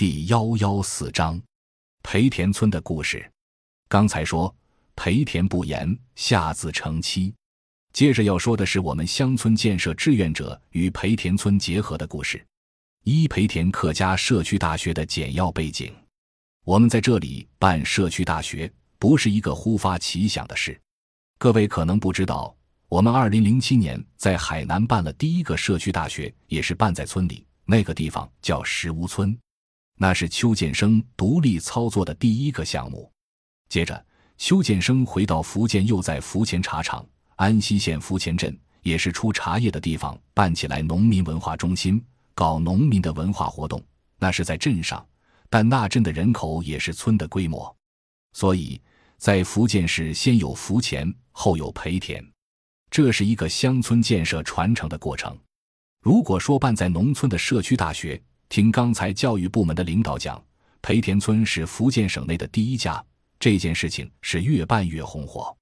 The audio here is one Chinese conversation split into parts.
第幺幺四章，培田村的故事。刚才说培田不言，下自成妻。接着要说的是我们乡村建设志愿者与培田村结合的故事。一培田客家社区大学的简要背景。我们在这里办社区大学，不是一个忽发奇想的事。各位可能不知道，我们二零零七年在海南办了第一个社区大学，也是办在村里。那个地方叫石屋村，那是邱建生独立操作的第一个项目。接着，邱建生回到福建，又在福前茶厂安溪县福前镇，也是出茶叶的地方，办起来农民文化中心，搞农民的文化活动。那是在镇上，但那镇的人口也是村的规模，所以在福建市先有福前，后有培田，这是一个乡村建设传承的过程。如果说办在农村的社区大学，听刚才教育部门的领导讲，培田村是福建省内的第一家，这件事情是越办越红火。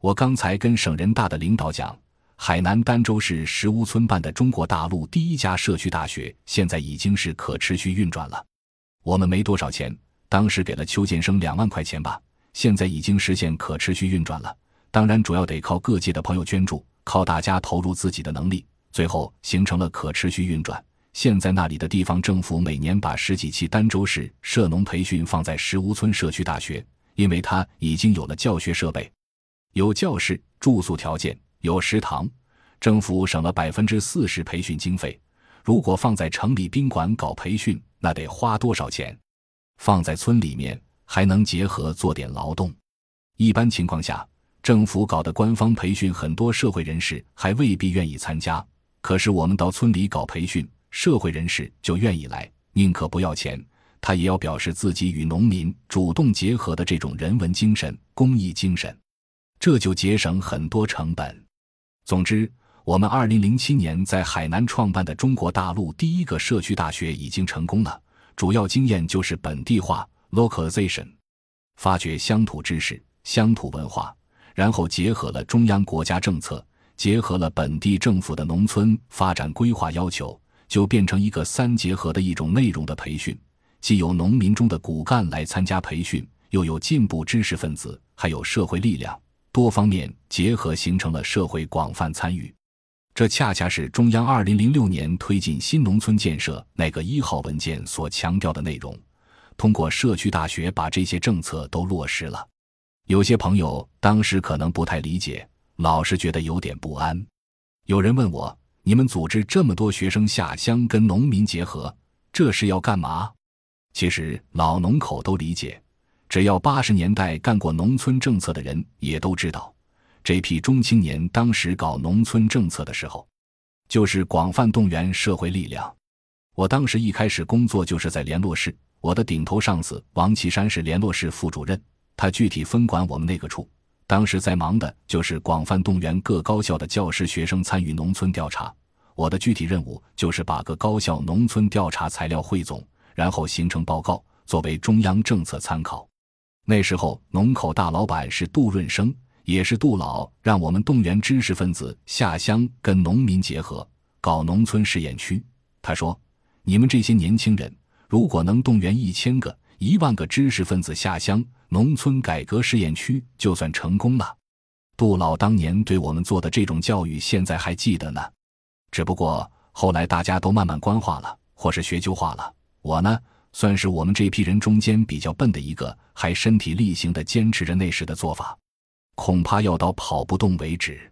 我刚才跟省人大的领导讲，海南儋州市石屋村办的中国大陆第一家社区大学，现在已经是可持续运转了。我们没多少钱，当时给了邱建生两万块钱吧，现在已经实现可持续运转了。当然，主要得靠各界的朋友捐助，靠大家投入自己的能力。最后形成了可持续运转。现在那里的地方政府每年把十几期儋州市社农培训放在石屋村社区大学，因为它已经有了教学设备，有教室、住宿条件，有食堂，政府省了百分之四十培训经费。如果放在城里宾馆搞培训，那得花多少钱？放在村里面还能结合做点劳动。一般情况下，政府搞的官方培训，很多社会人士还未必愿意参加。可是我们到村里搞培训，社会人士就愿意来，宁可不要钱，他也要表示自己与农民主动结合的这种人文精神、公益精神，这就节省很多成本。总之，我们二零零七年在海南创办的中国大陆第一个社区大学已经成功了。主要经验就是本地化 （localization），发掘乡土知识、乡土文化，然后结合了中央国家政策。结合了本地政府的农村发展规划要求，就变成一个三结合的一种内容的培训，既有农民中的骨干来参加培训，又有进步知识分子，还有社会力量，多方面结合形成了社会广泛参与。这恰恰是中央二零零六年推进新农村建设那个一号文件所强调的内容。通过社区大学把这些政策都落实了。有些朋友当时可能不太理解。老是觉得有点不安。有人问我：“你们组织这么多学生下乡跟农民结合，这是要干嘛？”其实老农口都理解，只要八十年代干过农村政策的人也都知道，这批中青年当时搞农村政策的时候，就是广泛动员社会力量。我当时一开始工作就是在联络室，我的顶头上司王岐山是联络室副主任，他具体分管我们那个处。当时在忙的就是广泛动员各高校的教师学生参与农村调查，我的具体任务就是把各高校农村调查材料汇总，然后形成报告，作为中央政策参考。那时候农口大老板是杜润生，也是杜老，让我们动员知识分子下乡跟农民结合，搞农村试验区。他说：“你们这些年轻人，如果能动员一千个、一万个知识分子下乡。”农村改革试验区就算成功了。杜老当年对我们做的这种教育，现在还记得呢。只不过后来大家都慢慢官化了，或是学究化了。我呢，算是我们这批人中间比较笨的一个，还身体力行的坚持着那时的做法。恐怕要到跑不动为止。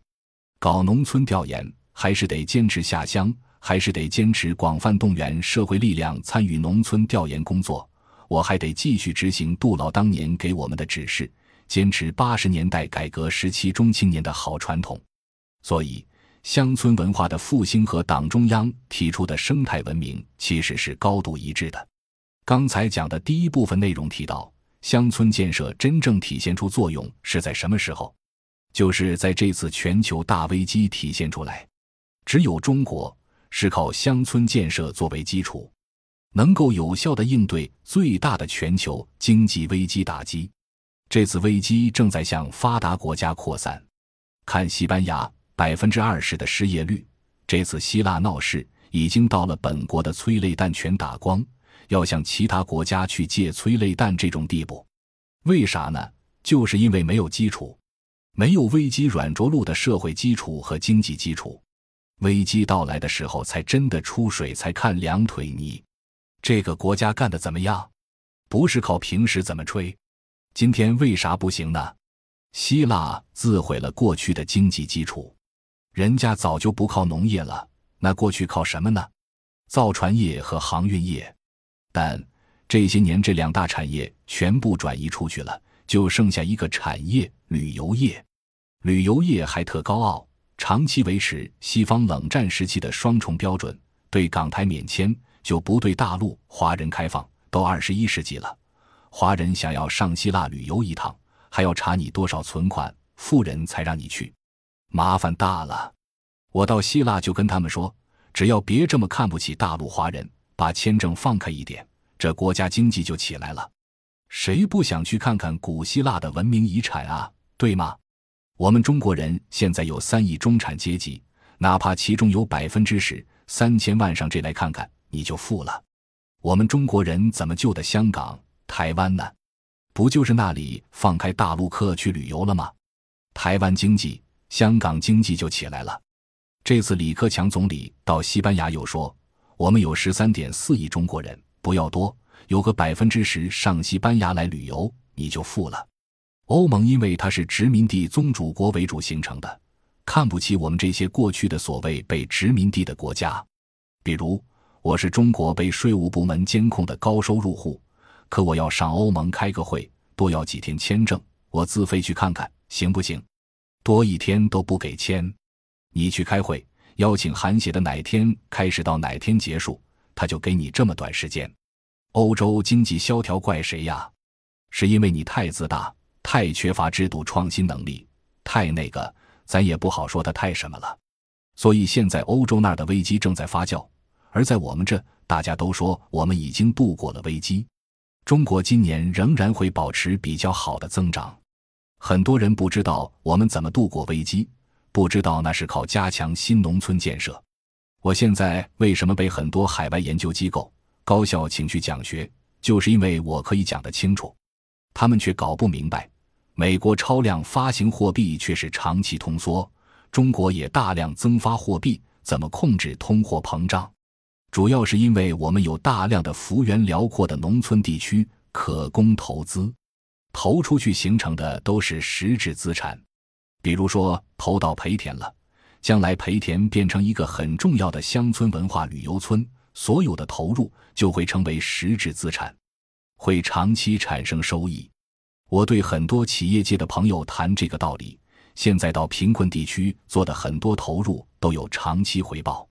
搞农村调研，还是得坚持下乡，还是得坚持广泛动员社会力量参与农村调研工作。我还得继续执行杜老当年给我们的指示，坚持八十年代改革时期中青年的好传统。所以，乡村文化的复兴和党中央提出的生态文明其实是高度一致的。刚才讲的第一部分内容提到，乡村建设真正体现出作用是在什么时候？就是在这次全球大危机体现出来。只有中国是靠乡村建设作为基础。能够有效的应对最大的全球经济危机打击，这次危机正在向发达国家扩散。看西班牙百分之二十的失业率，这次希腊闹事已经到了本国的催泪弹全打光，要向其他国家去借催泪弹这种地步。为啥呢？就是因为没有基础，没有危机软着陆的社会基础和经济基础。危机到来的时候，才真的出水，才看两腿泥。这个国家干的怎么样？不是靠平时怎么吹。今天为啥不行呢？希腊自毁了过去的经济基础，人家早就不靠农业了，那过去靠什么呢？造船业和航运业。但这些年这两大产业全部转移出去了，就剩下一个产业——旅游业。旅游业还特高傲。长期维持西方冷战时期的双重标准，对港台免签就不对大陆华人开放。都二十一世纪了，华人想要上希腊旅游一趟，还要查你多少存款，富人才让你去，麻烦大了。我到希腊就跟他们说，只要别这么看不起大陆华人，把签证放开一点，这国家经济就起来了。谁不想去看看古希腊的文明遗产啊？对吗？我们中国人现在有三亿中产阶级，哪怕其中有百分之十，三千万上这来看看，你就富了。我们中国人怎么救的香港、台湾呢？不就是那里放开大陆客去旅游了吗？台湾经济、香港经济就起来了。这次李克强总理到西班牙又说，我们有十三点四亿中国人，不要多，有个百分之十上西班牙来旅游，你就富了。欧盟因为它是殖民地宗主国为主形成的，看不起我们这些过去的所谓被殖民地的国家。比如，我是中国被税务部门监控的高收入户，可我要上欧盟开个会，多要几天签证，我自费去看看，行不行？多一天都不给签。你去开会，邀请函写的哪天开始到哪天结束，他就给你这么短时间。欧洲经济萧条怪谁呀？是因为你太自大。太缺乏制度创新能力，太那个，咱也不好说他太什么了。所以现在欧洲那儿的危机正在发酵，而在我们这，大家都说我们已经度过了危机。中国今年仍然会保持比较好的增长。很多人不知道我们怎么度过危机，不知道那是靠加强新农村建设。我现在为什么被很多海外研究机构、高校请去讲学，就是因为我可以讲得清楚，他们却搞不明白。美国超量发行货币却是长期通缩，中国也大量增发货币，怎么控制通货膨胀？主要是因为我们有大量的幅员辽阔的农村地区可供投资，投出去形成的都是实质资产。比如说投到培田了，将来培田变成一个很重要的乡村文化旅游村，所有的投入就会成为实质资产，会长期产生收益。我对很多企业界的朋友谈这个道理。现在到贫困地区做的很多投入都有长期回报，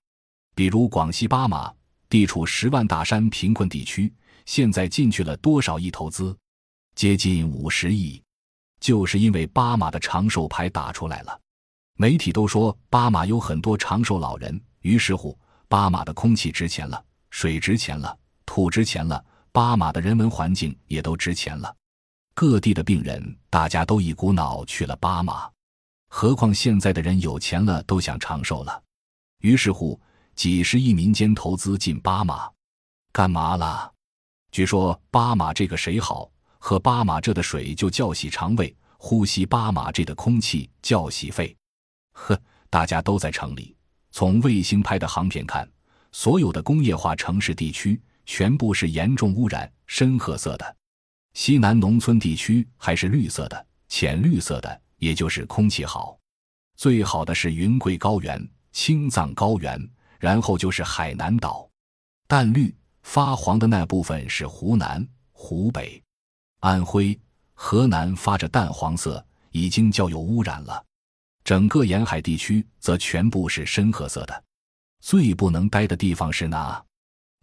比如广西巴马地处十万大山贫困地区，现在进去了多少亿投资？接近五十亿，就是因为巴马的长寿牌打出来了。媒体都说巴马有很多长寿老人，于是乎巴马的空气值钱了，水值钱了，土值钱了，巴马的人文环境也都值钱了。各地的病人，大家都一股脑去了巴马，何况现在的人有钱了，都想长寿了。于是乎，几十亿民间投资进巴马，干嘛了？据说巴马这个水好，喝巴马这的水就叫洗肠胃，呼吸巴马这的空气叫洗肺。呵，大家都在城里，从卫星拍的航片看，所有的工业化城市地区全部是严重污染、深褐色的。西南农村地区还是绿色的，浅绿色的，也就是空气好。最好的是云贵高原、青藏高原，然后就是海南岛。淡绿发黄的那部分是湖南、湖北、安徽、河南，发着淡黄色，已经较有污染了。整个沿海地区则全部是深褐色的。最不能待的地方是哪？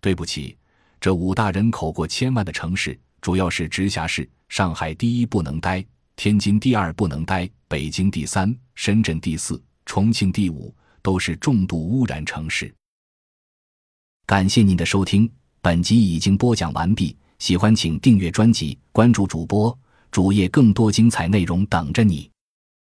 对不起，这五大人口过千万的城市。主要是直辖市，上海第一不能待，天津第二不能待，北京第三，深圳第四，重庆第五，都是重度污染城市。感谢您的收听，本集已经播讲完毕。喜欢请订阅专辑，关注主播主页，更多精彩内容等着你。